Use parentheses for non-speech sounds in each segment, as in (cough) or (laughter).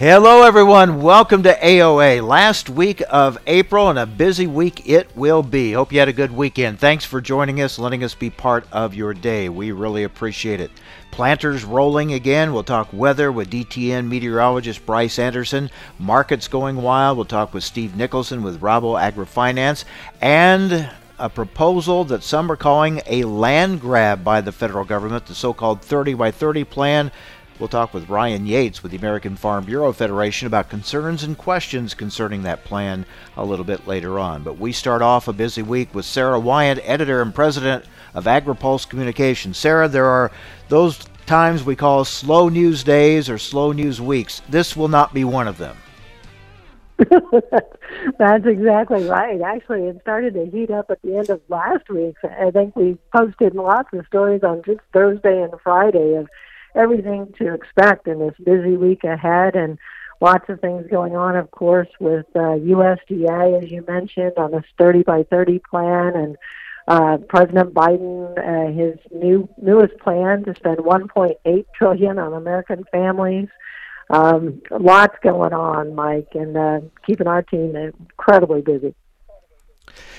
Hello, everyone. Welcome to AOA. Last week of April and a busy week it will be. Hope you had a good weekend. Thanks for joining us, letting us be part of your day. We really appreciate it. Planters rolling again. We'll talk weather with DTN meteorologist Bryce Anderson. Markets going wild. We'll talk with Steve Nicholson with Rabo AgriFinance. And a proposal that some are calling a land grab by the federal government, the so called 30 by 30 plan We'll talk with Ryan Yates with the American Farm Bureau Federation about concerns and questions concerning that plan a little bit later on. But we start off a busy week with Sarah Wyant, editor and president of AgriPulse Communications. Sarah, there are those times we call slow news days or slow news weeks. This will not be one of them. (laughs) That's exactly right. Actually, it started to heat up at the end of last week. I think we posted lots of stories on just Thursday and Friday of everything to expect in this busy week ahead and lots of things going on, of course, with uh, USDA, as you mentioned, on this 30 by 30 plan and uh, President Biden, uh, his new newest plan to spend 1.8 trillion on American families. Um, lots going on, Mike, and uh, keeping our team incredibly busy.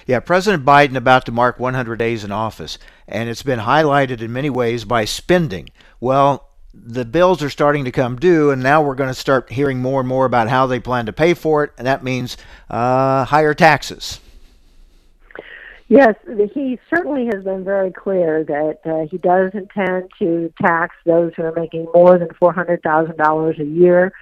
Yeah, President Biden about to mark 100 days in office, and it's been highlighted in many ways by spending. Well, the bills are starting to come due, and now we're going to start hearing more and more about how they plan to pay for it, and that means uh, higher taxes. Yes, he certainly has been very clear that uh, he does intend to tax those who are making more than $400,000 a year.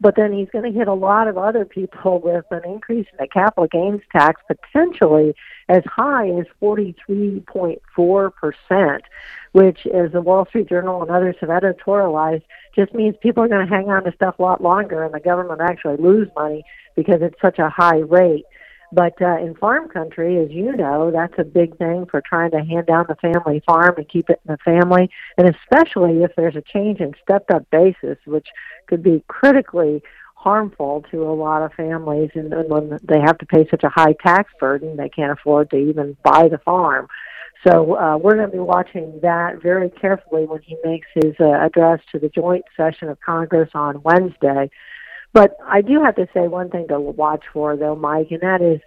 But then he's going to hit a lot of other people with an increase in the capital gains tax potentially as high as 43.4%, which, as the Wall Street Journal and others have editorialized, just means people are going to hang on to stuff a lot longer and the government actually lose money because it's such a high rate. But uh, in farm country, as you know, that's a big thing for trying to hand down the family farm and keep it in the family. And especially if there's a change in stepped up basis, which could be critically harmful to a lot of families. And, and when they have to pay such a high tax burden they can't afford to even buy the farm. So uh, we're going to be watching that very carefully when he makes his uh, address to the joint session of congress on wednesday but i do have to say one thing to watch for though mike and that is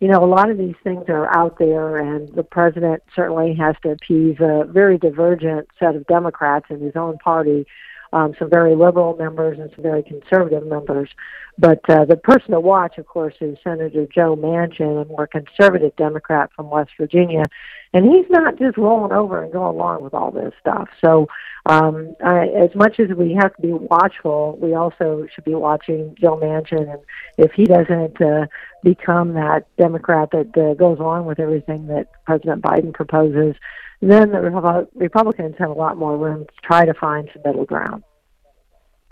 you know a lot of these things are out there and the president certainly has to appease a very divergent set of democrats in his own party um, some very liberal members and some very conservative members. But uh, the person to watch, of course, is Senator Joe Manchin, a more conservative Democrat from West Virginia. And he's not just rolling over and going along with all this stuff. So, um, I, as much as we have to be watchful, we also should be watching Joe Manchin. And if he doesn't uh, become that Democrat that uh, goes along with everything that President Biden proposes, then the Republicans have a lot more room to try to find some middle ground.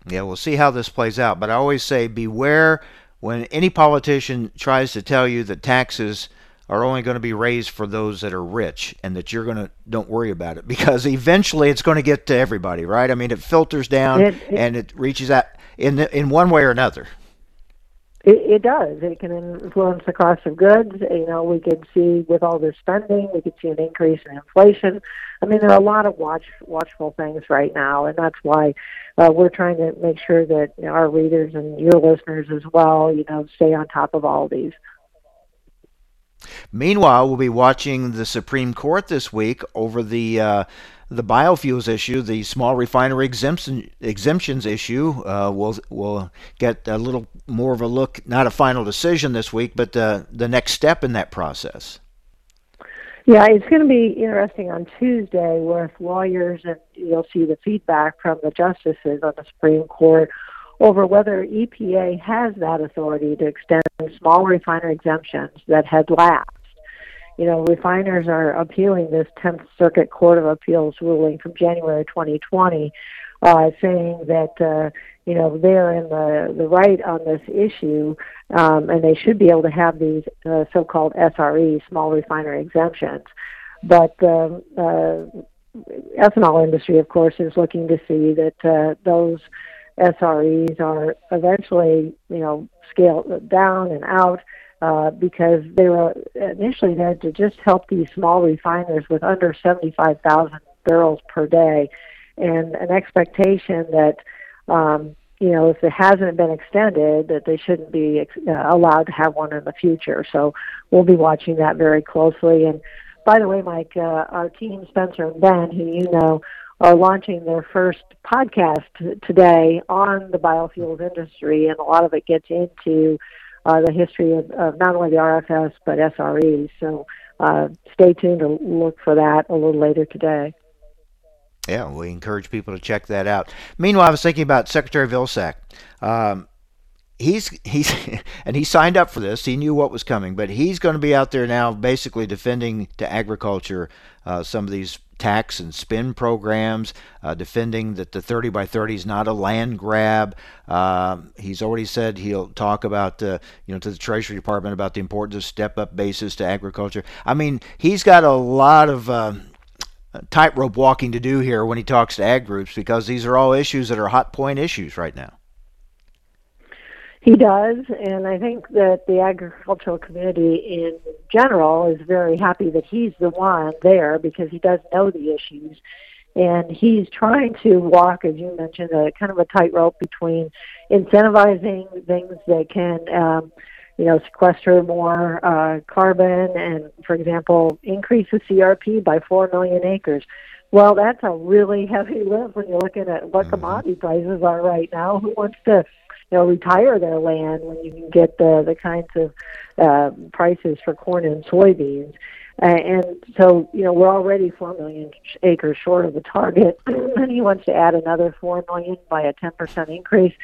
Yeah, we'll see how this plays out. But I always say beware when any politician tries to tell you that taxes are only going to be raised for those that are rich and that you're going to don't worry about it (laughs) because eventually it's going to get to everybody, right? I mean, it filters down it, it, and it reaches out in in one way or another. It, it does. It can influence the cost of goods. You know, we could see with all this spending, we could see an increase in inflation. I mean, there are a lot of watch watchful things right now, and that's why uh, we're trying to make sure that our readers and your listeners as well, you know, stay on top of all of these. Meanwhile, we'll be watching the Supreme Court this week over the uh, the biofuels issue, the small refinery exemption, exemptions issue. Uh, we'll we'll get a little more of a look, not a final decision this week, but uh, the next step in that process. Yeah, it's going to be interesting on Tuesday with lawyers, and you'll see the feedback from the justices on the Supreme Court over whether EPA has that authority to extend small refinery exemptions that had lapsed you know, refiners are appealing this 10th Circuit Court of Appeals ruling from January 2020, uh, saying that, uh, you know, they're in the, the right on this issue, um, and they should be able to have these uh, so-called SRE, small refinery exemptions. But the uh, ethanol industry, of course, is looking to see that uh, those SREs are eventually, you know, scaled down and out uh, because they were initially there to just help these small refiners with under 75,000 barrels per day, and an expectation that, um, you know, if it hasn't been extended, that they shouldn't be ex- uh, allowed to have one in the future. So we'll be watching that very closely. And by the way, Mike, uh, our team, Spencer and Ben, who you know, are launching their first podcast today on the biofuels industry, and a lot of it gets into uh, the history of, of not only the RFS but SREs. So uh, stay tuned to look for that a little later today. Yeah, we encourage people to check that out. Meanwhile, I was thinking about Secretary Vilsack. Um, he's he's (laughs) and he signed up for this. He knew what was coming, but he's going to be out there now, basically defending to agriculture uh, some of these tax and spin programs, uh, defending that the 30 by 30 is not a land grab. Uh, he's already said he'll talk about, uh, you know, to the Treasury Department about the importance of step-up basis to agriculture. I mean, he's got a lot of uh, tightrope walking to do here when he talks to ag groups because these are all issues that are hot point issues right now. He does, and I think that the agricultural community in general is very happy that he's the one there because he does know the issues. And he's trying to walk, as you mentioned, a kind of a tightrope between incentivizing things that can, um, you know, sequester more uh, carbon and, for example, increase the CRP by 4 million acres. Well, that's a really (laughs) heavy lift when you're looking at what mm-hmm. commodity prices are right now. Who wants to you know retire their land when you can get the the kinds of uh, prices for corn and soybeans. Uh, and so, you know, we're already 4 million acres short of the target, (clears throat) and he wants to add another 4 million by a 10% increase.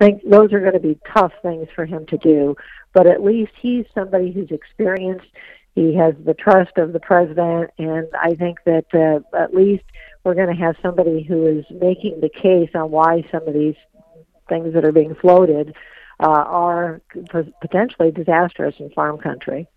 I think those are going to be tough things for him to do, but at least he's somebody who's experienced. He has the trust of the president, and I think that uh, at least we're going to have somebody who is making the case on why some of these things that are being floated uh, are potentially disastrous in farm country.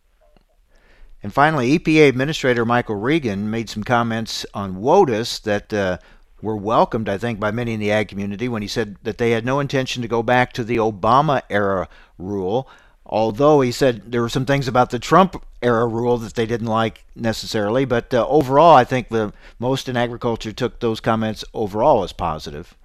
And finally, EPA Administrator Michael Regan made some comments on WOTUS that uh, were welcomed, I think, by many in the ag community when he said that they had no intention to go back to the Obama era rule. Although he said there were some things about the Trump era rule that they didn't like necessarily, but uh, overall, I think the most in agriculture took those comments overall as positive.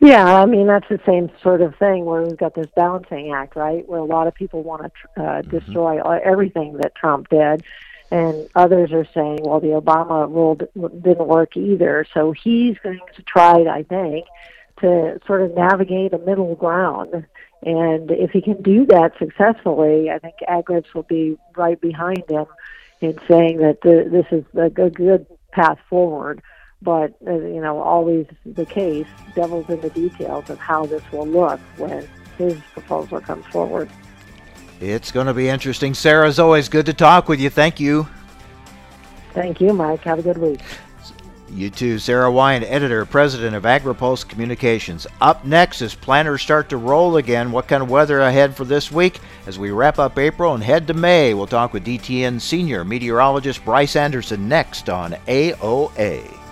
Yeah, I mean that's the same sort of thing where we've got this balancing act, right? Where a lot of people want to uh, mm-hmm. destroy everything that Trump did, and others are saying, well, the Obama rule didn't work either. So he's going to try, I think, to sort of navigate a middle ground. And if he can do that successfully, I think Agrips will be right behind him in saying that the, this is a good, good path forward but uh, you know, always the case, devil's in the details of how this will look when his proposal comes forward. It's going to be interesting. Sarah, as always, good to talk with you. Thank you. Thank you, Mike. Have a good week. You too. Sarah Wyant, editor, president of AgriPulse Communications. Up next, as planners start to roll again, what kind of weather ahead for this week? As we wrap up April and head to May, we'll talk with DTN senior meteorologist Bryce Anderson next on AOA.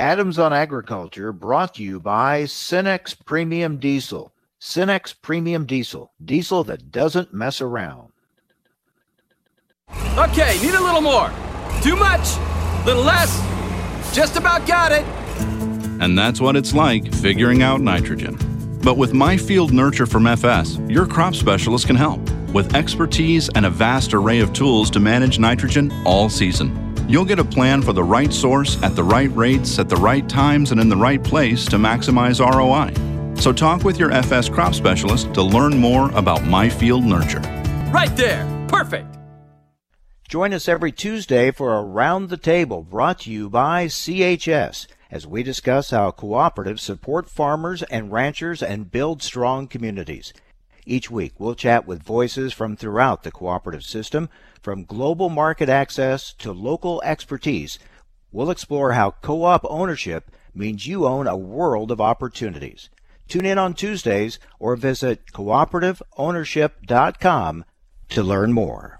Adams on Agriculture brought to you by Cenex Premium Diesel. Cenex Premium Diesel, diesel that doesn't mess around. Okay, need a little more. Too much, A little less. Just about got it. And that's what it's like figuring out nitrogen. But with My Field Nurture from FS, your crop specialist can help with expertise and a vast array of tools to manage nitrogen all season. You'll get a plan for the right source at the right rates at the right times and in the right place to maximize ROI. So talk with your FS crop specialist to learn more about My Field Nurture. Right there. Perfect. Join us every Tuesday for Around the Table brought to you by CHS as we discuss how cooperatives support farmers and ranchers and build strong communities. Each week, we'll chat with voices from throughout the cooperative system from global market access to local expertise, we'll explore how co op ownership means you own a world of opportunities. Tune in on Tuesdays or visit cooperativeownership.com to learn more.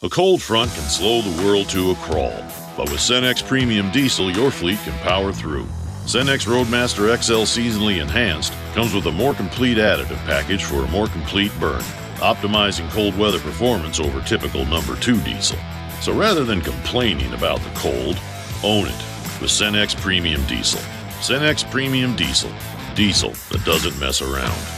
A cold front can slow the world to a crawl, but with Cenex Premium Diesel, your fleet can power through. Cenex Roadmaster XL Seasonally Enhanced comes with a more complete additive package for a more complete burn, optimizing cold weather performance over typical number 2 diesel. So rather than complaining about the cold, own it with Cenex Premium Diesel. Cenex Premium Diesel. Diesel that doesn't mess around.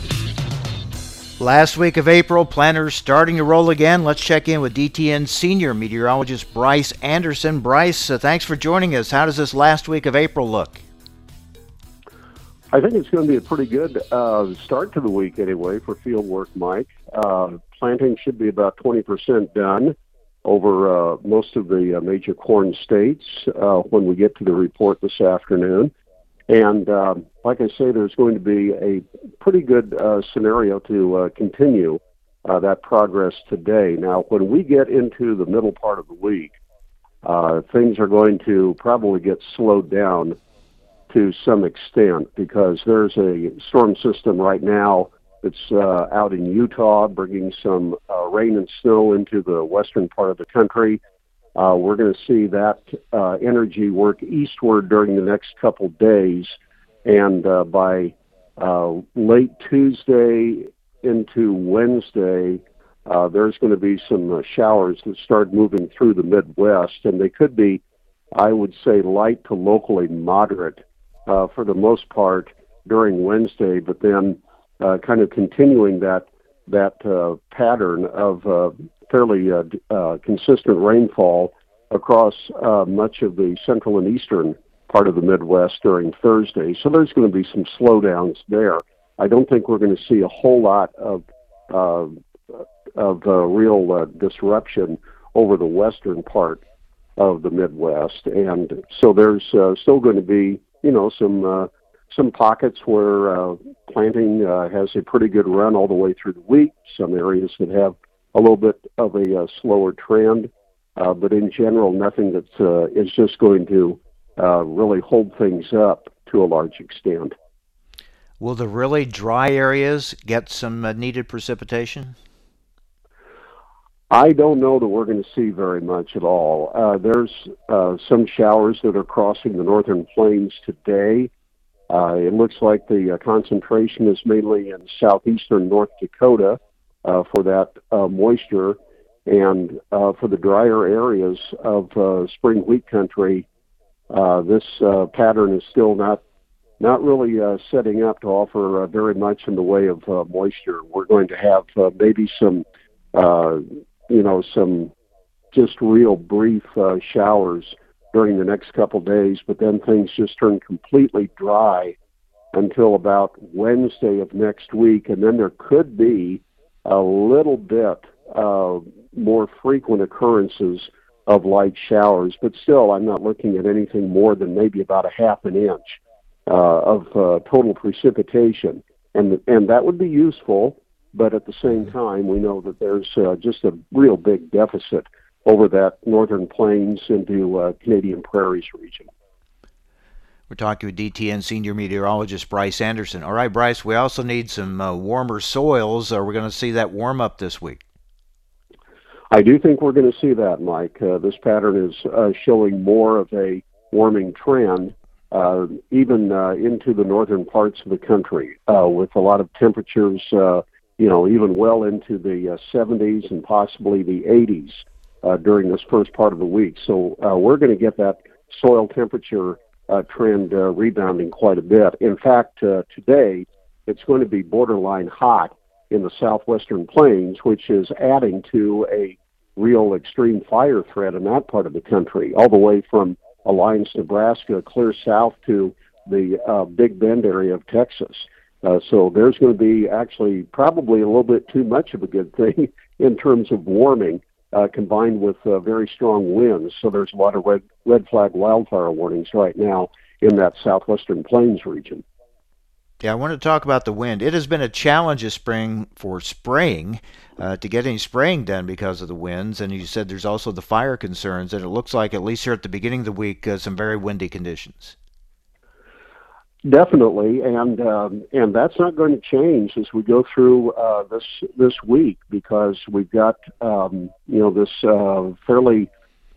Last week of April, planters starting to roll again. Let's check in with DTN senior meteorologist Bryce Anderson. Bryce, uh, thanks for joining us. How does this last week of April look? I think it's going to be a pretty good uh, start to the week, anyway, for field work, Mike. Uh, planting should be about 20% done over uh, most of the uh, major corn states uh, when we get to the report this afternoon. And um, like I say, there's going to be a pretty good uh, scenario to uh, continue uh, that progress today. Now, when we get into the middle part of the week, uh, things are going to probably get slowed down to some extent because there's a storm system right now that's uh, out in Utah, bringing some uh, rain and snow into the western part of the country. Uh, we're going to see that energy work eastward during the next couple days, and uh, by uh, late Tuesday into Wednesday, uh, there's going to be some uh, showers that start moving through the Midwest, and they could be, I would say, light to locally moderate uh, for the most part during Wednesday, but then uh, kind of continuing that that uh, pattern of uh, fairly uh, uh, consistent rainfall across uh, much of the central and eastern part of the Midwest during Thursday. So there's going to be some slowdowns there. I don't think we're going to see a whole lot of uh, of uh, real uh, disruption over the western part of the Midwest, and so there's uh, still going to be you know some uh, some pockets where uh, planting uh, has a pretty good run all the way through the week. Some areas that have a little bit of a uh, slower trend, uh, but in general, nothing that uh, is just going to uh, really hold things up to a large extent. Will the really dry areas get some uh, needed precipitation? I don't know that we're going to see very much at all. Uh, there's uh, some showers that are crossing the northern plains today. Uh, it looks like the uh, concentration is mainly in southeastern North Dakota uh, for that uh, moisture, and uh, for the drier areas of uh, spring wheat country, uh, this uh, pattern is still not not really uh, setting up to offer uh, very much in the way of uh, moisture. We're going to have uh, maybe some, uh, you know, some just real brief uh, showers during the next couple days, but then things just turn completely dry until about Wednesday of next week, and then there could be a little bit uh, more frequent occurrences of light showers, but still, I'm not looking at anything more than maybe about a half an inch uh, of uh, total precipitation, and and that would be useful. But at the same time, we know that there's uh, just a real big deficit over that northern plains into uh, Canadian prairies region. We're talking with DTN senior meteorologist Bryce Anderson. All right, Bryce, we also need some uh, warmer soils. Are we going to see that warm up this week? I do think we're going to see that, Mike. Uh, this pattern is uh, showing more of a warming trend, uh, even uh, into the northern parts of the country, uh, with a lot of temperatures, uh, you know, even well into the 70s and possibly the 80s during this first part of the week. So we're going to get that soil temperature trend rebounding quite a bit. In fact, today it's going to be borderline hot in the southwestern plains, which is adding to a real extreme fire threat in that part of the country, all the way from Alliance, Nebraska, clear south to the uh, Big Bend area of Texas. Uh, so there's going to be actually probably a little bit too much of a good thing (laughs) in terms of warming, uh, combined with uh, very strong winds. So there's a lot of red red flag wildfire warnings right now in that southwestern plains region. Yeah, I want to talk about the wind. It has been a challenge this spring for spraying uh, to get any spraying done because of the winds. And you said there's also the fire concerns, and it looks like, at least here at the beginning of the week, uh, some very windy conditions. Definitely, and um, and that's not going to change as we go through uh, this this week because we've got um, you know this uh, fairly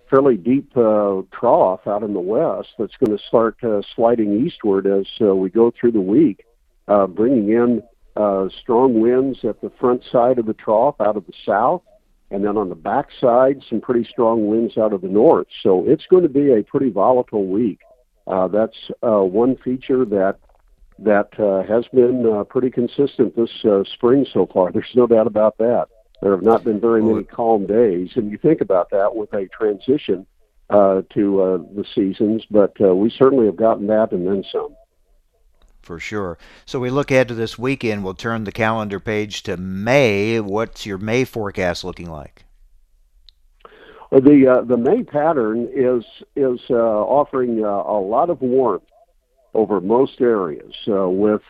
fairly deep uh, trough out in the west that's going to start uh, sliding eastward as uh, we go through the week uh, bringing in uh, strong winds at the front side of the trough out of the south, and then on the back side, some pretty strong winds out of the north. So it's going to be a pretty volatile week. Uh, that's uh, one feature that that uh, has been uh, pretty consistent this uh, spring so far. (laughs) There's no doubt about that. There have not been very many calm days, and you think about that with a transition uh, to uh, the seasons, but uh, we certainly have gotten that and then some for sure. So we look ahead to this weekend. We'll turn the calendar page to May. What's your May forecast looking like? Well, the uh, the May pattern is is uh, offering uh, a lot of warmth over most areas uh, with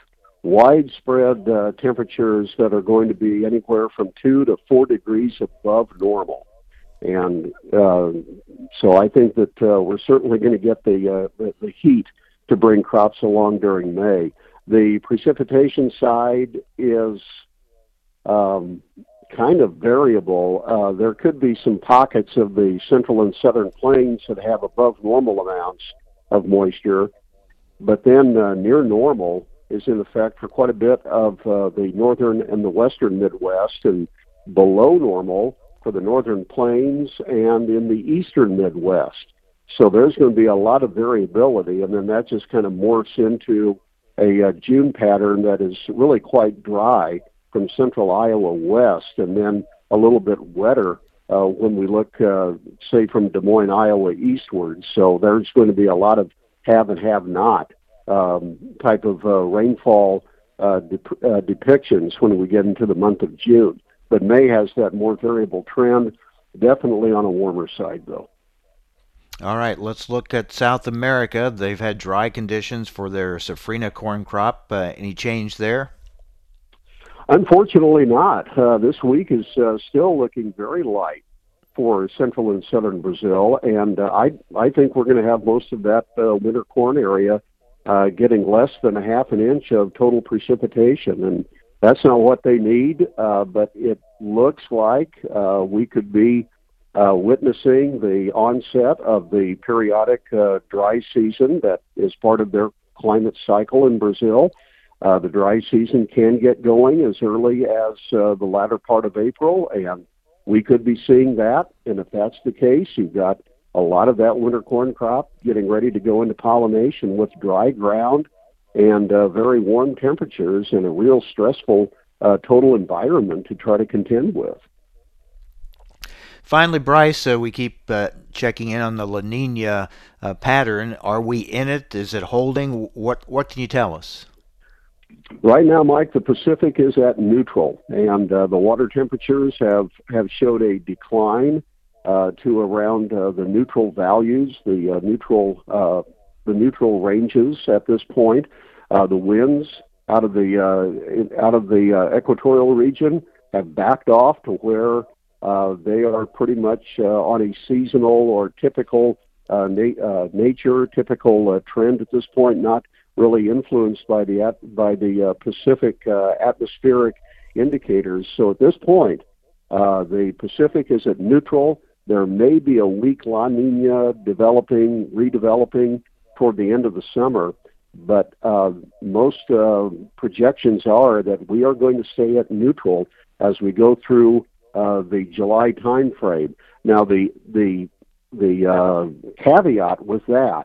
widespread uh, temperatures that are going to be anywhere from two to four degrees above normal. And uh, so I think that we're certainly going to get the, the, the heat to bring crops along during May. The precipitation side is um, kind of variable. Uh, there could be some pockets of the central and southern plains that have above normal amounts of moisture, but then uh, near normal is in effect for quite a bit of uh, the northern and the western Midwest, and below normal for the northern plains and in the eastern Midwest. So there's going to be a lot of variability, and then that just kind of morphs into a, a June pattern that is really quite dry from central Iowa west, and then a little bit wetter uh, when we look, uh, say, from Des Moines, Iowa eastward. So there's going to be a lot of have and have not um, type of uh, rainfall uh, uh, depictions when we get into the month of June. But May has that more variable trend, definitely on a warmer side, though. All right, let's look at South America. They've had dry conditions for their safrinha corn crop. Uh, any change there? Unfortunately, not. Uh, this week is uh, still looking very light for central and southern Brazil, and uh, I I think we're going to have most of that uh, winter corn area uh, getting less than a half an inch of total precipitation, and that's not what they need. but it looks like we could be uh, witnessing the onset of the periodic uh, dry season that is part of their climate cycle in Brazil. Uh, the dry season can get going as early as uh, the latter part of April, and we could be seeing that. And if that's the case, you've got a lot of that winter corn crop getting ready to go into pollination with dry ground and uh, very warm temperatures and a real stressful uh, total environment to try to contend with. Finally, Bryce, uh, we keep uh, checking in on the La Nina uh, pattern. Are we in it? Is it holding? What What can you tell us? Right now, Mike, the Pacific is at neutral, and uh, the water temperatures have have showed a decline uh, to around uh, the neutral values, the neutral the neutral ranges at this point. the winds out of the out of the equatorial region have backed off to where uh, they are pretty much uh, on a seasonal or typical uh, na- uh, nature, typical uh, trend at this point, not really influenced by the at- by the Pacific atmospheric indicators. So at this point, the Pacific is at neutral. There may be a weak La Nina developing, redeveloping toward the end of the summer, but most projections are that we are going to stay at neutral as we go through uh, the July time frame. Now, the the the uh, caveat with that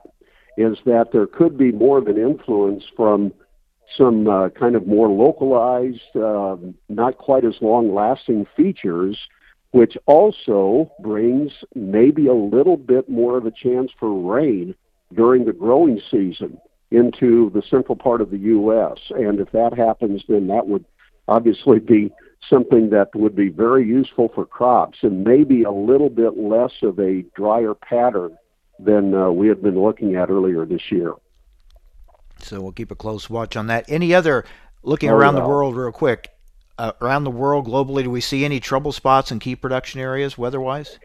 is that there could be more of an influence from some uh, kind of more localized, uh, not quite as long lasting features, which also brings maybe a little bit more of a chance for rain during the growing season into the central part of the U.S. And if that happens, then that would obviously be something that would be very useful for crops and maybe a little bit less of a drier pattern than uh, we had been looking at earlier this year. So we'll keep a close watch on that. Any other looking oh, around the world real quick? Uh, around the world globally, do we see any trouble spots in key production areas weather-wise?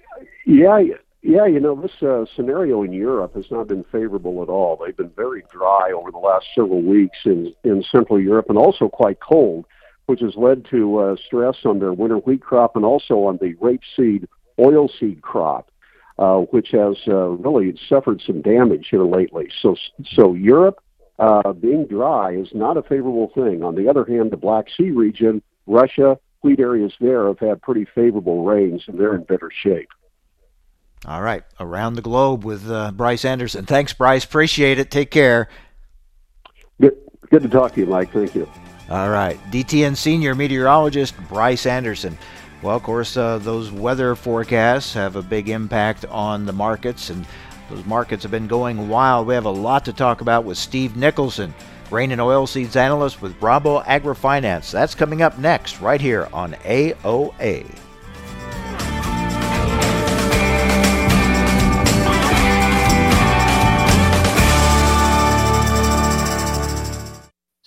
Yeah, yeah. You know, this uh, scenario in Europe has not been favorable at all. They've been very dry over the last several weeks in in Central Europe, and also quite cold which has led to uh, stress on their winter wheat crop and also on the rapeseed oilseed crop, uh, which has uh, really suffered some damage here lately. So, so Europe uh, being dry is not a favorable thing. On the other hand, the Black Sea region, Russia, wheat areas there have had pretty favorable rains, and they're in better shape. All right, around the globe with uh, Bryce Anderson. Thanks, Bryce. Appreciate it. Take care. Good, good to talk to you, Mike. Thank you. All right. DTN senior meteorologist Bryce Anderson. Well, of course, uh, those weather forecasts have a big impact on the markets, and those markets have been going wild. We have a lot to talk about with Steve Nicholson, grain and oilseeds analyst with Rabo AgriFinance. That's coming up next, right here on AOA.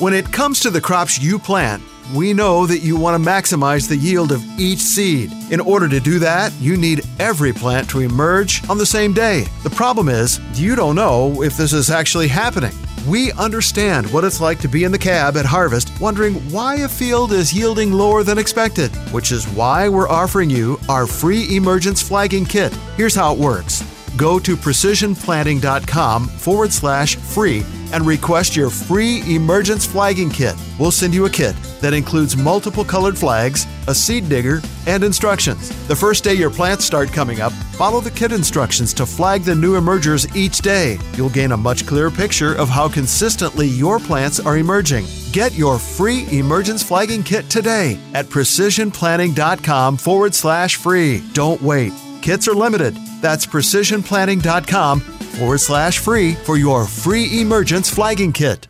When it comes to the crops you plant, we know that you want to maximize the yield of each seed. In order to do that, you need every plant to emerge on the same day. The problem is, you don't know if this is actually happening. We understand what it's like to be in the cab at harvest wondering why a field is yielding lower than expected, which is why we're offering you our free emergence flagging kit. Here's how it works go to precisionplanting.com forward slash free and request your free emergence flagging kit. We'll send you a kit that includes multiple colored flags, a seed digger, and instructions. The first day your plants start coming up, follow the kit instructions to flag the new emergers each day. You'll gain a much clearer picture of how consistently your plants are emerging. Get your free emergence flagging kit today at precisionplanting.com forward slash free. Don't wait. Kits are limited. That's precisionplanting.com forward slash free for your free emergence flagging kit.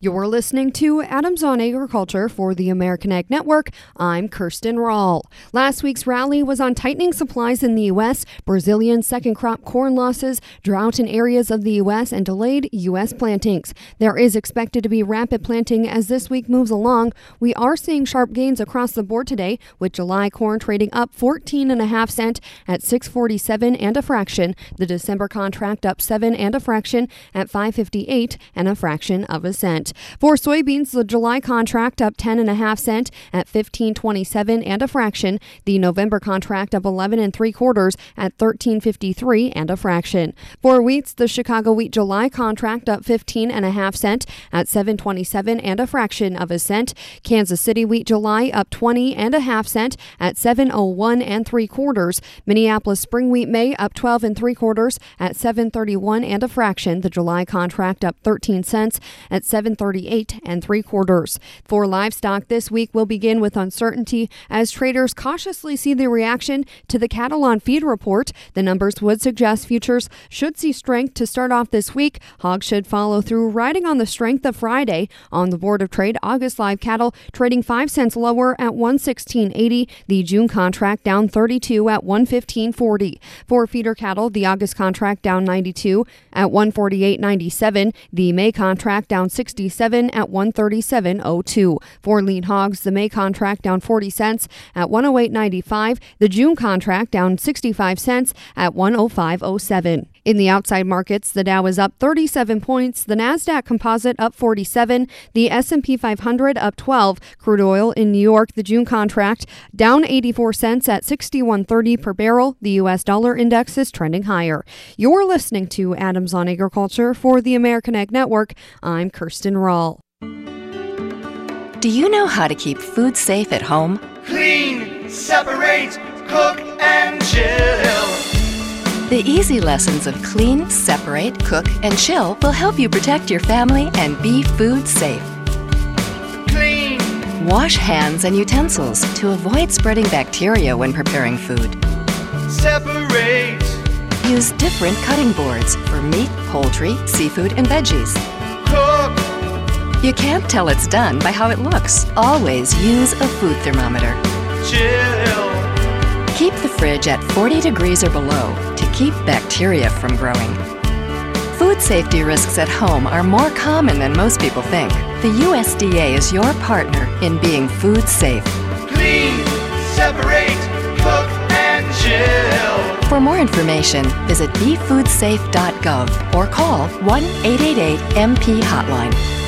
You're listening to Adams on Agriculture for the American Ag Network. I'm Kirsten Rahl. Last week's rally was on tightening supplies in the U.S., Brazilian second crop corn losses, drought in areas of the U.S., and delayed U.S. plantings. There is expected to be rapid planting as this week moves along. We are seeing sharp gains across the board today, with July corn trading up 14 and a half cent at 647 and a fraction. The December contract up 7 and a fraction at 558 and a fraction of a cent. For soybeans, the July contract up 10 and a half cent at 15.27 and a fraction. The November contract up 11 and three quarters at 13.53 and a fraction. For wheats, the Chicago wheat July contract up 15 and a half cent at 7.27 and a fraction of a cent. Kansas City wheat July up 20 and a half cent at 7.01 and three quarters. Minneapolis spring wheat May up 12 and three quarters at 7.31 and a fraction. The July contract up 13 cents at 7.38 and three quarters. For livestock, this week will begin with uncertainty as traders cautiously see the reaction to the cattle on feed report. The numbers would suggest futures should see strength to start off this week. Hogs should follow through, riding on the strength of Friday. On the Board of Trade, August live cattle trading 5 cents lower at 116.80. The June contract down 32 at 115.40. For feeder cattle, the August contract down 92 at 148.97. The May contract down 67 at 137.02. For lean hogs, the May contract down 40 cents at 108.95. The June contract down 65 cents at 105.07. In the outside markets, the Dow is up 37 points, the Nasdaq Composite up 47, the S&P 500 up 12. Crude oil in New York, the June contract down 84 cents at 61.30 per barrel. The US dollar index is trending higher. You're listening to Adams on Agriculture for the American Ag Network. I'm Kirsten Rahl. Do you know how to keep food safe at home? Clean, separate, cook, and chill. The easy lessons of clean, separate, cook, and chill will help you protect your family and be food safe. Clean. Wash hands and utensils to avoid spreading bacteria when preparing food. Separate. Use different cutting boards for meat, poultry, seafood, and veggies. Cook. You can't tell it's done by how it looks. Always use a food thermometer. Chill. Keep the fridge at 40 degrees or below to keep bacteria from growing. Food safety risks at home are more common than most people think. The USDA is your partner in being food safe. Clean, separate, cook, and chill. For more information, visit befoodsafe.gov or call 1 888 MP Hotline.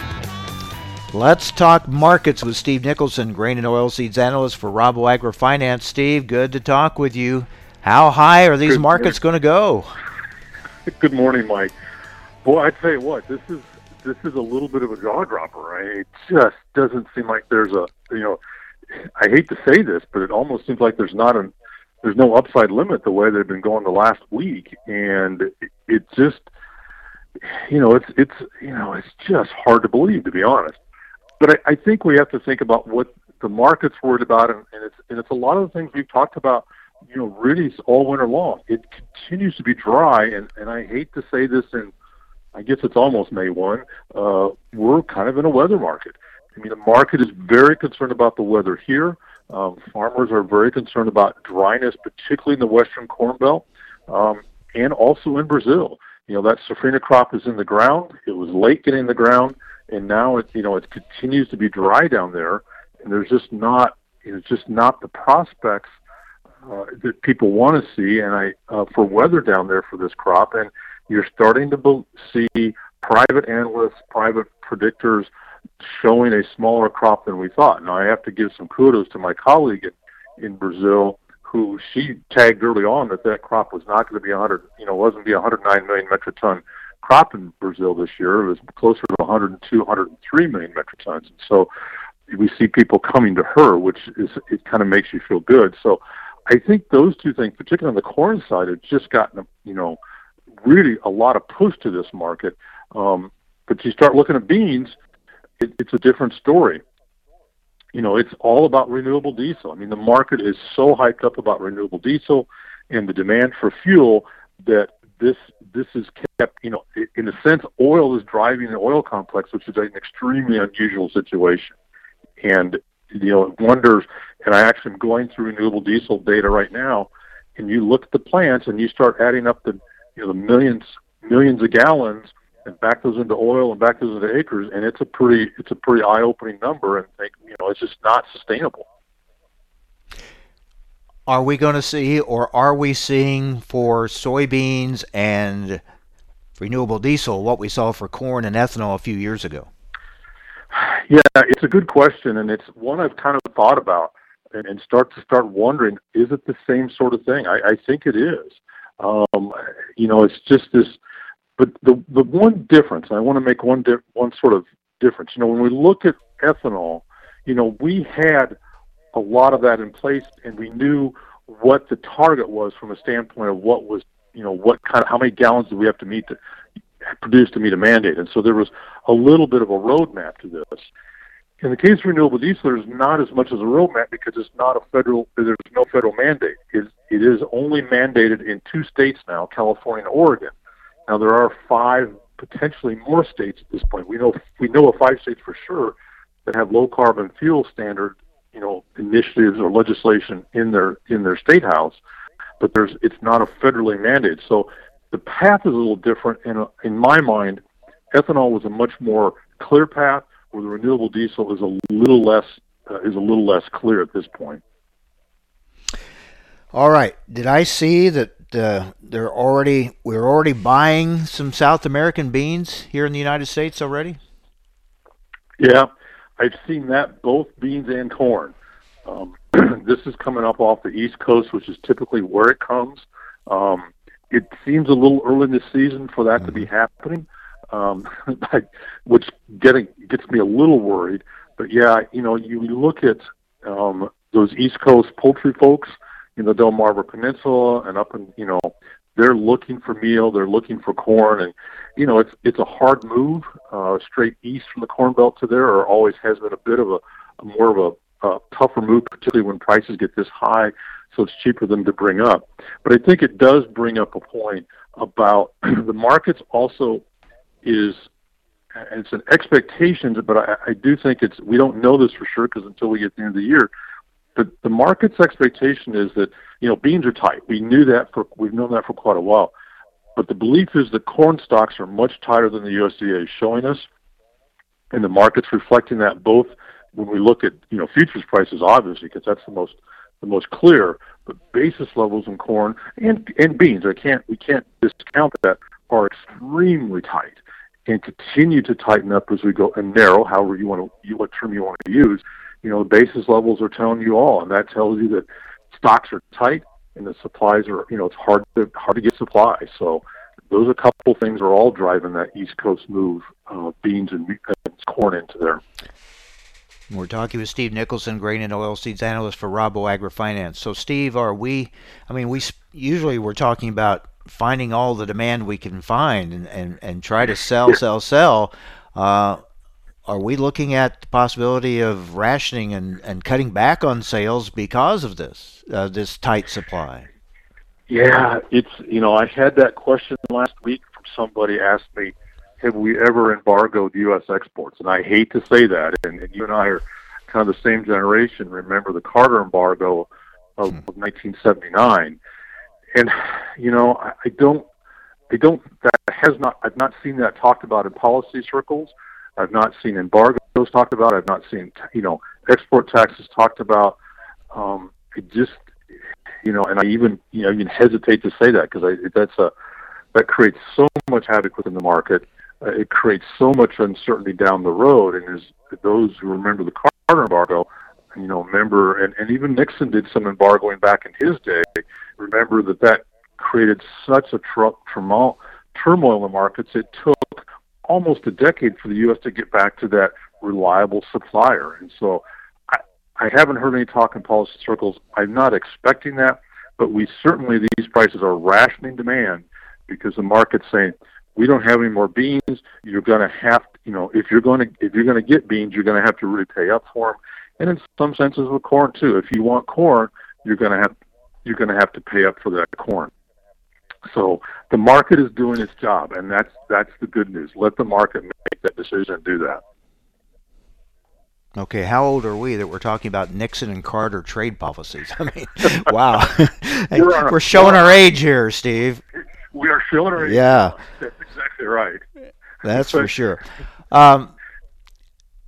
Let's talk markets with Steve Nicholson, grain and oilseeds analyst for Rabo AgriFinance. Steve, good to talk with you. How high are these Good markets going to go? (laughs) Good morning, Mike. Boy, I tell you what, this is this is a little bit of a jaw dropper. Right? It just doesn't seem like there's a you know. I hate to say this, but it almost seems like there's not an there's no upside limit the way they've been going the last week, and it, it just you know it's it's you know it's just hard to believe to be honest. But I, I think we have to think about what the market's worried about, and, and it's and it's a lot of the things we've talked about you know, really all winter long. It continues to be dry, and, and I hate to say this, and I guess it's almost May 1. Uh, we're kind of in a weather market. I mean, the market is very concerned about the weather here. Um, farmers are very concerned about dryness, particularly in the western corn belt, um, and also in Brazil. You know, that safrinha crop is in the ground. It was late getting in the ground, and now it, you know, it continues to be dry down there, and there's just not, it's just not the prospects uh, that people want to see, and I uh, for weather down there for this crop, and you're starting to be- see private analysts, private predictors showing a smaller crop than we thought. Now I have to give some kudos to my colleague in, in Brazil, who she tagged early on that that crop was not going to be 100, you know, wasn't be 109 million metric ton crop in Brazil this year. Was closer to 102, 103 million metric tons. And so we see people coming to her, which is it kind of makes you feel good. So I think those two things, particularly on the corn side, have just gotten you know really a lot of push to this market. Um, but you start looking at beans, it, it's a different story. You know, it's all about renewable diesel. I mean, the market is so hyped up about renewable diesel and the demand for fuel that this this is kept. You know, in a sense, oil is driving the oil complex, which is an extremely unusual situation. And you know, it wonders And I actually am going through renewable diesel data right now, and you look at the plants and you start adding up the you know the millions millions of gallons and back those into oil and back those into acres, and it's a pretty it's a pretty eye opening number, and think you know it's just not sustainable. Are we going to see, or are we seeing for soybeans and renewable diesel what we saw for corn and ethanol a few years ago? Yeah, it's a good question, and it's one I've kind of thought about and, start to start wondering: is it the same sort of thing? I, I think it is. Um, you know, it's just this. But the the one difference, I want to make one di- one sort of difference. You know, when we look at ethanol, you know, we had a lot of that in place, and we knew what the target was from a standpoint of what was, you know, what kind of how many gallons do we have to meet to produce to meet a mandate, and so there was a little bit of a roadmap to this. In the case of renewable diesel, there's not as much as a roadmap because it's not a federal. There's no federal mandate. It, it is only mandated in two states now, California and Oregon. Now there are five, potentially more states at this point. We know we know of five states for sure that have low carbon fuel standard, you know, initiatives or legislation in their in their state house, but there's it's not a federally mandated. So the path is a little different. And in my mind, ethanol was a much more clear path where the renewable diesel is a little less uh, is a little less clear at this point. All right. Did I see that uh, they're already we're already buying some South American beans here in the United States already? Yeah, I've seen that both beans and corn. Um, (clears throat) this is coming up off the East Coast, which is typically where it comes. Um, it seems a little early in the season for that mm-hmm. to be happening um, (laughs) which getting gets me a little worried. But yeah, you know, you look at um, those East Coast poultry folks in the Delmarva Peninsula and up in you know they're looking for meal, they're looking for corn, and you know it's it's a hard move uh, straight east from the Corn Belt to there, or always has been a bit of a, a more of a, a tougher move, particularly when prices get this high, so it's cheaper than to bring up. But I think it does bring up a point about (clears throat) the markets also is it's an expectation, but I, I do think it's we don't know this for sure because until we get to the end of the year. But the market's expectation is that you know beans are tight. We knew that for we've known that for quite a while. But the belief is that corn stocks are much tighter than the USDA is showing us, and the market's reflecting that both when we look at you know futures prices, obviously, because that's the most the most clear. But basis levels in corn and and beans, I can't we can't discount that are extremely tight and continue to tighten up as we go and narrow, however you want to, what term you want to use. You know, the basis levels are telling you all, and that tells you that stocks are tight and the supplies are, you know, it's hard to hard to get supplies. So those are a couple things are all driving that East Coast move, uh, beans and, and corn into there. We're talking with Steve Nicholson, grain and oilseeds analyst for Rabo AgriFinance. So, Steve, are we? I mean, we usually we're talking about finding all the demand we can find and, and, and try to sell, sell, sell. Uh, are we looking at the possibility of rationing and, and cutting back on sales because of this uh, this tight supply? Yeah, it's you know I had that question last week from somebody asked me, have we ever embargoed U.S. exports? And I hate to say that, and, and you and I are kind of the same generation. Remember the Carter embargo of, hmm. of 1979 and you know, I, I don't, I don't. That has not. I've not seen that talked about in policy circles. I've not seen embargoes talked about. I've not seen, you know, export taxes talked about. Um, it just, you know, and I even, you know, even hesitate to say that because that's a that creates so much havoc within the market. Uh, it creates so much uncertainty down the road. And as those who remember the Carter embargo, you know, remember, and, and even Nixon did some embargoing back in his day remember that that created such a tr- turmoil, turmoil in markets. It took almost a decade for the U.S. to get back to that reliable supplier. And so I, I haven't heard any talk in policy circles. I'm not expecting that, but we certainly, these prices are rationing demand because the market's saying, we don't have any more beans. You're going to have, to you know, if you're going to if you're going to get beans, you're going to have to really pay up for them. And in some senses with corn too. If you want corn, you're going to have you're going to have to pay up for that corn. So the market is doing its job, and that's that's the good news. Let the market make that decision and do that. Okay, how old are we that we're talking about Nixon and Carter trade policies? (laughs) I mean, wow. (laughs) (laughs) We're we're showing our age here, Steve. We are showing our age. Yeah. That's exactly right. That's for sure. Um,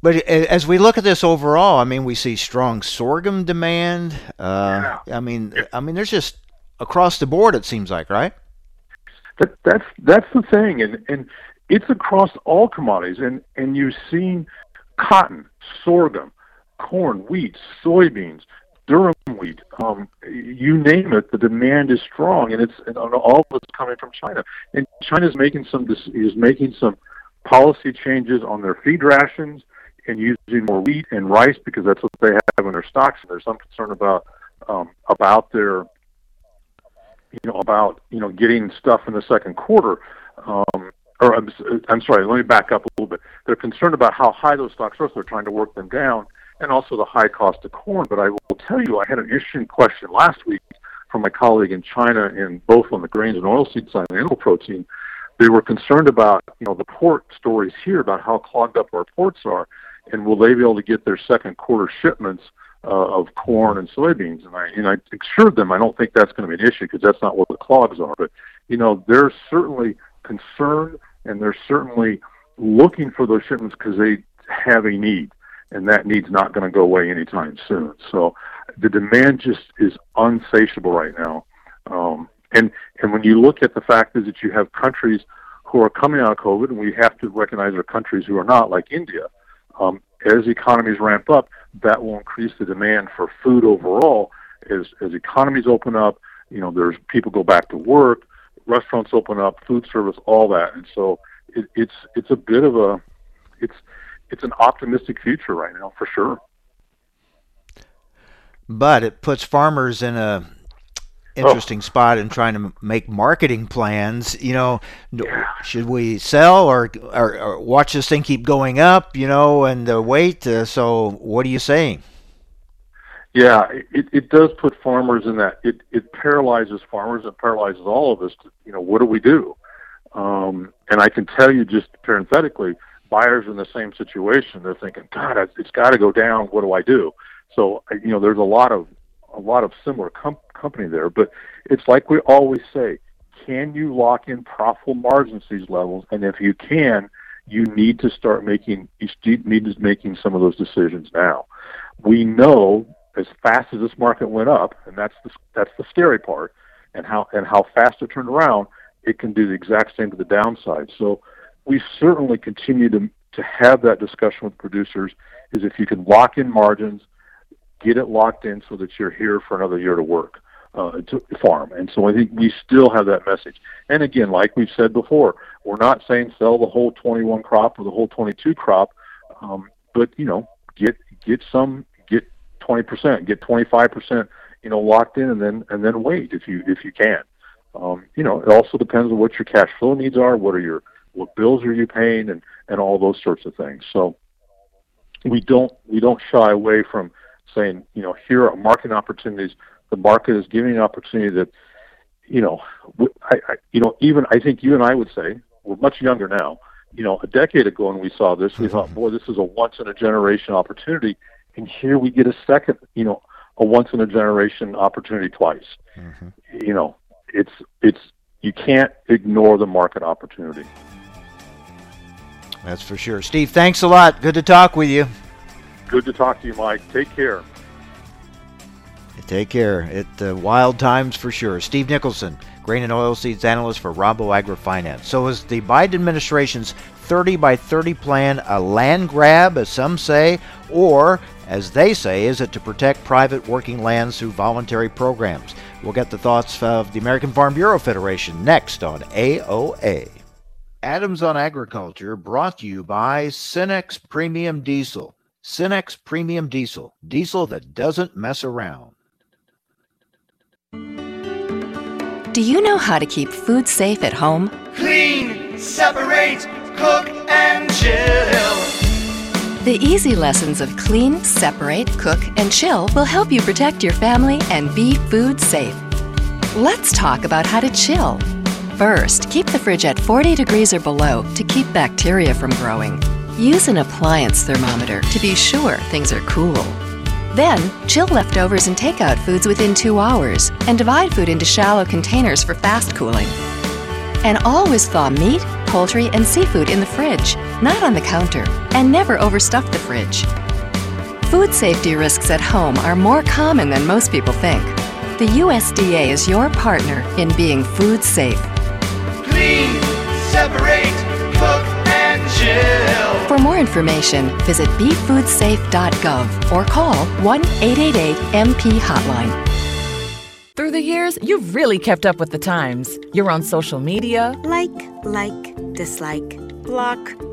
but as we look at this overall, I mean, we see strong sorghum demand. Uh, I mean, I mean, there's just across the board. It seems like, right? That, that's that's the thing, and and it's across all commodities, and and you've seen cotton, sorghum, corn, wheat, soybeans, durum wheat, um, you name it. The demand is strong, and it's and all of it's coming from China. And China's making some is making some policy changes on their feed rations and using more wheat and rice because that's what they have in their stocks. And there's some concern about um, about their you know about you know getting stuff in the second quarter. Um, or I'm, I'm sorry, let me back up a little bit. They're concerned about how high those stocks are, so they're trying to work them down, and also the high cost of corn. But I will tell you, I had an interesting question last week from my colleague in China, in both on the grains and oilseed side and animal protein. They were concerned about you know the port stories here about how clogged up our ports are, and will they be able to get their second quarter shipments uh, of corn and soybeans? And I and I assured them I don't think that's going to be an issue because that's not what the clogs are. But you know they're certainly concerned and they're certainly looking for those shipments because they have a need, and that need's not going to go away anytime soon. So the demand just is unsatiable right now. Um, and and when you look at the fact is that you have countries who are coming out of COVID, and we have to recognize are countries who are not, like India. Um, as economies ramp up, that will increase the demand for food overall. As as economies open up, you know, there's people go back to work, restaurants open up, food service, all that, and so it, it's it's a bit of a it's it's an optimistic future right now for sure. But it puts farmers in a interesting spot in trying to make marketing plans. You know, n- should we sell or, or, or watch this thing keep going up? You know, and uh, wait. Uh, so, what are you saying? Yeah, it, it does put farmers in that. It it paralyzes farmers. and paralyzes all of us. To, you know, what do we do? Um, and I can tell you just parenthetically, buyers in the same situation. They're thinking, God, it's- it's got to go down. What do I do? So I- you know, there's a lot of a lot of similar com- company there. But it's like we always say: Can you lock in profitable margins these levels? And if you can, you need to start making you need to making some of those decisions now. We know as fast as this market went up, and that's the that's the scary part, and how and how fast it turned around, it can do the exact same to the downside. So we certainly continue to to have that discussion with producers. Is if you can lock in margins, get it locked in so that you're here for another year to work uh, to farm. And so I think we still have that message. And again, like we've said before, we're not saying sell the whole 21 crop or the whole 22 crop, um, but you know, get get some, get 20%, get 25%, you know, locked in, and then and then wait if you if you can. Um, you know, it also depends on what your cash flow needs are, what are your what bills are you paying, and and all those sorts of things. So we don't we don't shy away from saying, you know, here are market opportunities. The market is giving an opportunity that, you know, I, I you know, even I think you and I would say we're much younger now. You know, a decade ago when we saw this, we thought, boy, this is a once in a generation opportunity, and here we get a second, you know, a once in a generation opportunity twice. Mm-hmm. You know, it's it's you can't ignore the market opportunity. That's for sure. Steve, thanks a lot. Good to talk with you. Good to talk to you, Mike. Take care. Take care. It uh, wild times for sure. Steve Nicholson, grain and oilseeds analyst for Rabo AgriFinance. So is the Biden administration's 30 by 30 plan a land grab, as some say, or as they say, is it to protect private working lands through voluntary programs? We'll get the thoughts of the American Farm Bureau Federation next on AOA. Adams on Agriculture brought to you by Cenex Premium Diesel. Cenex Premium Diesel, diesel that doesn't mess around. Do you know how to keep food safe at home? Clean, separate, cook, and chill. The easy lessons of clean, separate, cook, and chill will help you protect your family and be food safe. Let's talk about how to chill. First, keep the fridge at 40 degrees or below to keep bacteria from growing. Use an appliance thermometer to be sure things are cool. Then, chill leftovers and takeout foods within two hours and divide food into shallow containers for fast cooling. And always thaw meat, poultry, and seafood in the fridge, not on the counter, and never overstuff the fridge. Food safety risks at home are more common than most people think. The USDA is your partner in being food safe. Clean, separate, cook, and chill. For more information, visit befoodsafe.gov or call 1 888 MP Hotline. Through the years, you've really kept up with the times. You're on social media. Like, like, dislike, block.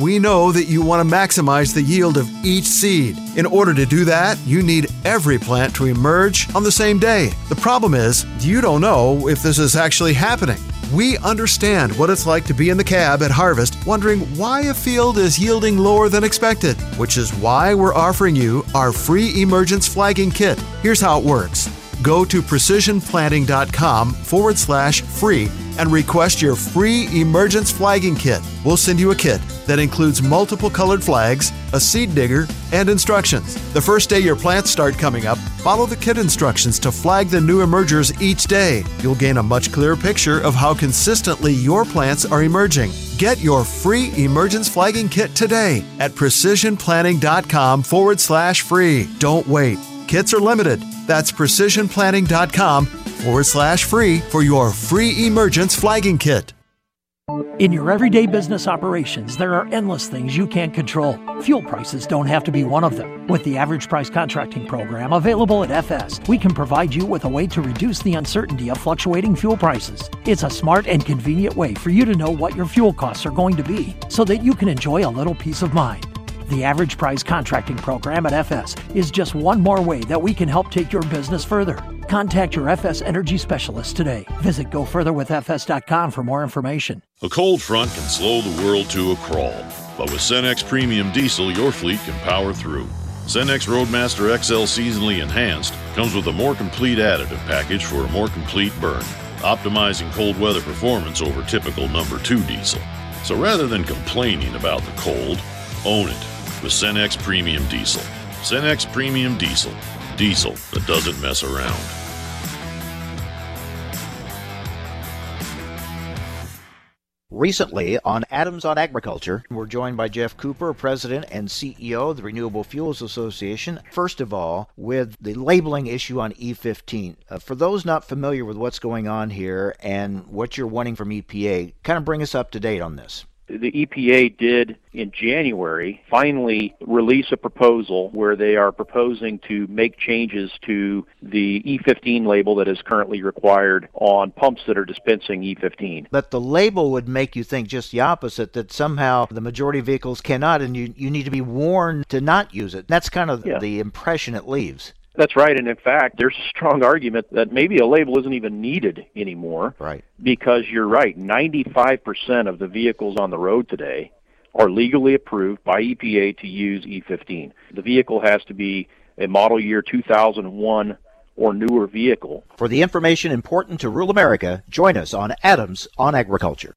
we know that you want to maximize the yield of each seed. In order to do that, you need every plant to emerge on the same day. The problem is, you don't know if this is actually happening. We understand what it's like to be in the cab at harvest wondering why a field is yielding lower than expected, which is why we're offering you our free emergence flagging kit. Here's how it works go to precisionplanting.com forward slash free and request your free emergence flagging kit. We'll send you a kit that includes multiple colored flags, a seed digger, and instructions. The first day your plants start coming up, follow the kit instructions to flag the new emergers each day. You'll gain a much clearer picture of how consistently your plants are emerging. Get your free emergence flagging kit today at precisionplanting.com forward slash free. Don't wait. Kits are limited. That's precisionplanting.com forward slash free for your free emergence flagging kit. In your everyday business operations, there are endless things you can't control. Fuel prices don't have to be one of them. With the average price contracting program available at FS, we can provide you with a way to reduce the uncertainty of fluctuating fuel prices. It's a smart and convenient way for you to know what your fuel costs are going to be so that you can enjoy a little peace of mind. The average price contracting program at FS is just one more way that we can help take your business further. Contact your FS Energy specialist today. Visit gofurtherwithfs.com for more information. A cold front can slow the world to a crawl, but with Cenex Premium Diesel, your fleet can power through. Cenex Roadmaster XL Seasonally Enhanced comes with a more complete additive package for a more complete burn, optimizing cold weather performance over typical number 2 diesel. So rather than complaining about the cold, own it with Cenex Premium Diesel. Cenex Premium Diesel. Diesel that doesn't mess around. Recently on Adams on Agriculture, we're joined by Geoff Cooper, President and CEO of the Renewable Fuels Association. First of all, with the labeling issue on E15. Uh, for those not familiar with what's going on here and what you're wanting from EPA, kind of bring us up to date on this the EPA did in January finally release a proposal where they are proposing to make changes to the E15 label that is currently required on pumps that are dispensing E15. But the label would make you think just the opposite that somehow the majority of vehicles cannot and you, you need to be warned to not use it. That's kind of yeah. the impression it leaves. That's right, and in fact, there's a strong argument that maybe a label isn't even needed anymore. Right. Because you're right, 95% of the vehicles on the road today are legally approved by EPA to use E15. The vehicle has to be a model year 2001 or newer vehicle. For the information important to rural America, join us on Adams on Agriculture.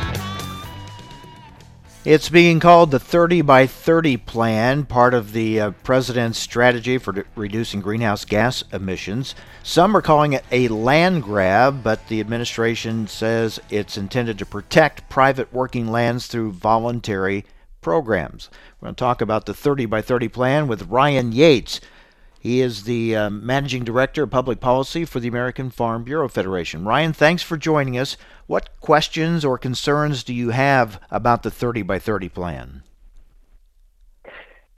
It's being called the 30 by 30 plan, part of the uh, president's strategy for d- reducing greenhouse gas emissions. Some are calling it a land grab, but the administration says it's intended to protect private working lands through voluntary programs. We're going to talk about the 30 by 30 plan with Ryan Yates. He is the uh, managing director of public policy for the American Farm Bureau Federation. Ryan, thanks for joining us. What questions or concerns do you have about the 30 by 30 plan?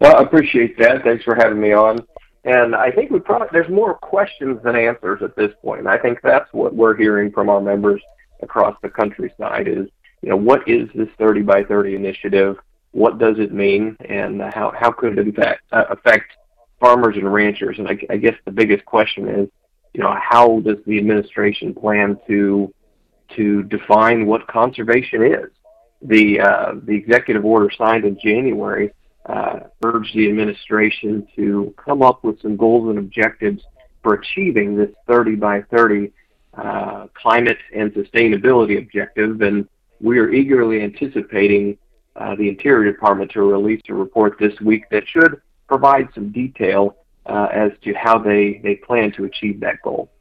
Well, I appreciate that. Thanks for having me on. And I think we probably there's more questions than answers at this point. And I think that's what we're hearing from our members across the countryside is, you know, what is this 30 by 30 initiative? What does it mean? And how, how could it affect, uh, affect farmers and ranchers. And I, I guess the biggest question is, you know, how does the administration plan to to define what conservation is? The uh, the executive order signed in January uh, urged the administration to come up with some goals and objectives for achieving this 30 by 30 uh, climate and sustainability objective, and we are eagerly anticipating uh, the Interior Department to release a report this week that should provide some detail uh, as to how they, they plan to achieve that goal.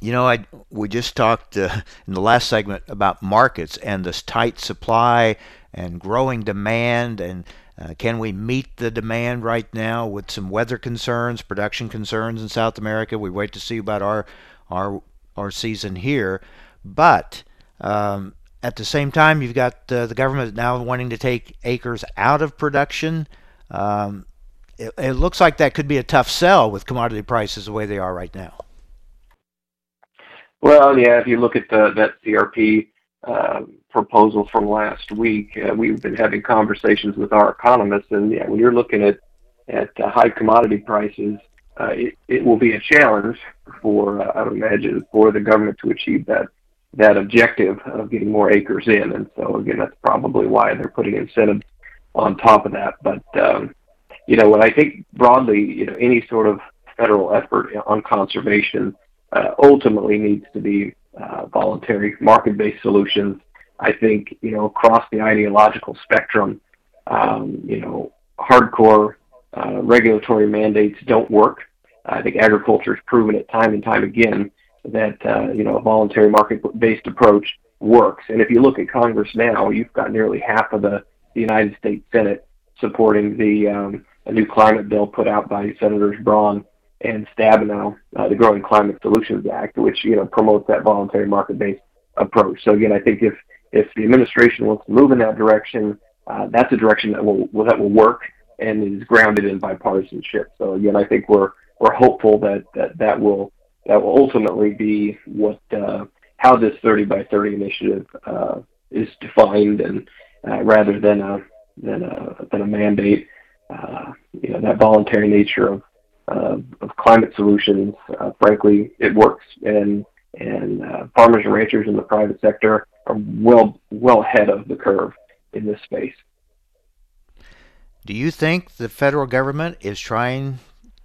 You know, I we just talked uh, in the last segment about markets and this tight supply and growing demand, and uh, can we meet the demand right now with some weather concerns, production concerns in South America? We wait to see about our our our season here, but um, at the same time, you've got uh, the government now wanting to take acres out of production. Um, it, it, looks like that could be a tough sell with commodity prices the way they are right now. Well, yeah, if you look at the, that CRP uh, proposal from last week, uh, we've been having conversations with our economists, and yeah, when you're looking at at uh, high commodity prices, uh, it, it will be a challenge for, uh, I would imagine, for the government to achieve that that objective of getting more acres in. And so again, that's probably why they're putting incentives on top of that. But um, you know, when I think broadly, you know, any sort of federal effort on conservation uh, ultimately needs to be uh, voluntary market-based solutions. I think you know across the ideological spectrum, um, you know, hardcore uh, regulatory mandates don't work. I think agriculture has proven it time and time again that uh, you know a voluntary market-based approach works. And if you look at Congress now, you've got nearly half of the, the United States Senate supporting the um, a new climate bill put out by Senators Braun and Stabenow, uh, the Growing Climate Solutions Act, which you know promotes that voluntary market-based approach. So again, I think if if the administration wants to move in that direction, uh, that's a direction that will, that will work and is grounded in bipartisanship. So again, I think we're we're hopeful that that, that will that will ultimately be what uh, how this 30 by 30 initiative uh, is defined, and uh, rather than a than a than a mandate, uh, you know that voluntary nature of of climate solutions. Uh, frankly, it works, and and uh, farmers and ranchers in the private sector are well well ahead of the curve in this space. Do you think the federal government is trying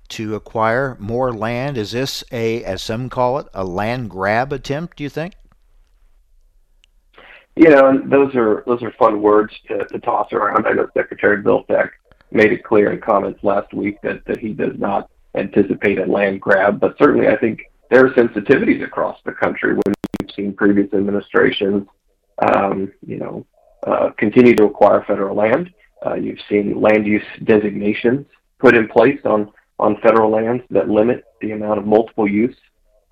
to acquire more land? Is this a, as some call it, a land grab attempt? Do you think? You know, those are those are fun words to, to toss around. I know Secretary Vilsack made it clear in comments last week that, that he does not anticipate a land grab, but certainly I think there are sensitivities across the country when you've seen previous administrations, um, you know, uh, continue to acquire federal land. Uh, you've seen land use designations put in place on on federal lands that limit the amount of multiple use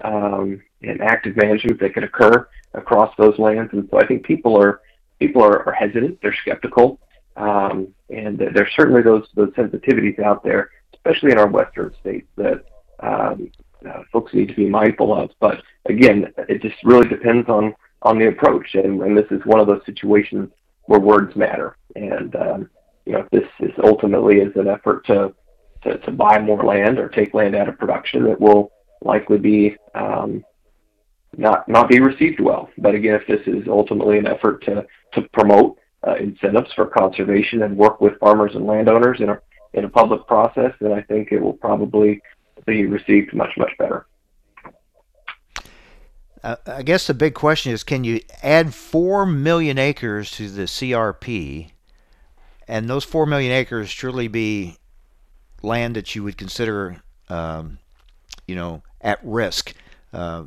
um, and active management that can occur across those lands. And so I think people are people are, are hesitant, they're skeptical, um, and there's certainly those those sensitivities out there, especially in our western states that um, uh, folks need to be mindful of. But again, it just really depends on on the approach, and, and this is one of those situations where words matter. And um, you know, this is ultimately is an effort to to, to buy more land or take land out of production, that will likely be um, not not be received well. But again, if this is ultimately an effort to to promote uh, incentives for conservation and work with farmers and landowners in a in a public process, then I think it will probably be received much much better. Uh, I guess the big question is can you add 4 million acres to the CRP and those 4 million acres truly be land that you would consider, um, you know, at risk uh,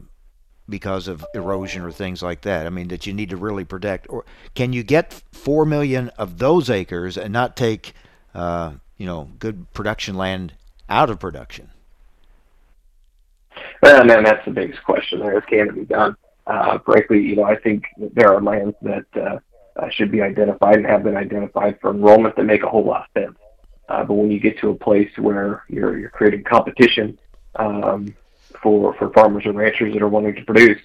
because of erosion or things like that? I mean, that you need to really protect? Or can you get 4 million of those acres and not take, uh, you know, good production land out of production? Well, and that's the biggest question there is can it be done? Uh, frankly, you know, I think there are lands that uh, uh, should be identified and have been identified for enrollment that make a whole lot of sense. Uh, but when you get to a place where you're you're creating competition um, for for farmers and ranchers that are wanting to produce,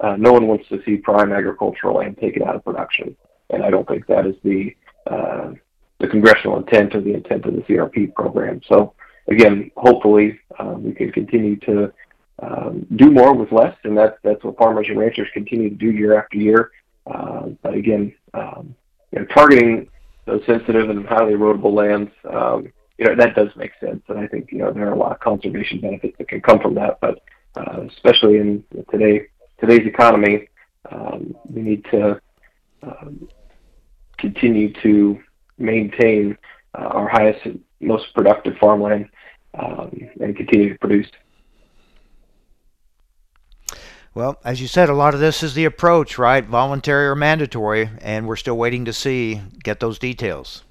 uh, no one wants to see prime agricultural land taken out of production, and I don't think that is the uh, the congressional intent or the intent of the CRP program. So again, hopefully um, we can continue to um, do more with less, and that's that's what farmers and ranchers continue to do year after year. Uh, but again, um, you know, targeting those sensitive and highly erodible lands, um, you know, that does make sense, and I think you know there are a lot of conservation benefits that can come from that. But uh, especially in today today's economy, um, we need to um, continue to maintain uh, our highest, most productive farmland um, and continue to produce. Well, as you said, a lot of this is the approach, right? Voluntary or mandatory, and we're still waiting to see get those details.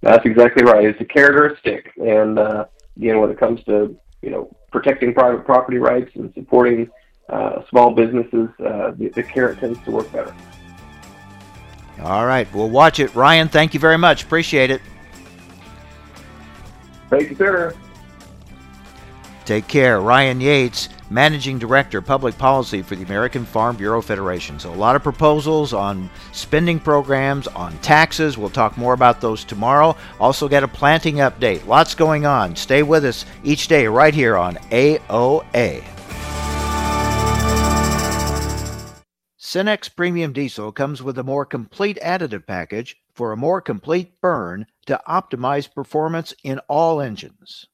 That's exactly right. It's a carrot or a stick, and uh, again, when it comes to you know protecting private property rights and supporting uh, small businesses, uh, the, the carrot tends to work better. All right, we'll watch it. Ryan, thank you very much. Appreciate it. Thank you, sir. Take care. Ryan Yates, Managing Director, Public Policy for the American Farm Bureau Federation. So, a lot of proposals on spending programs, on taxes. We'll talk more about those tomorrow. Also, get a planting update. Lots going on. Stay with us each day right here on AOA. Cenex Premium Diesel comes with a more complete additive package for a more complete burn to optimize performance in all engines.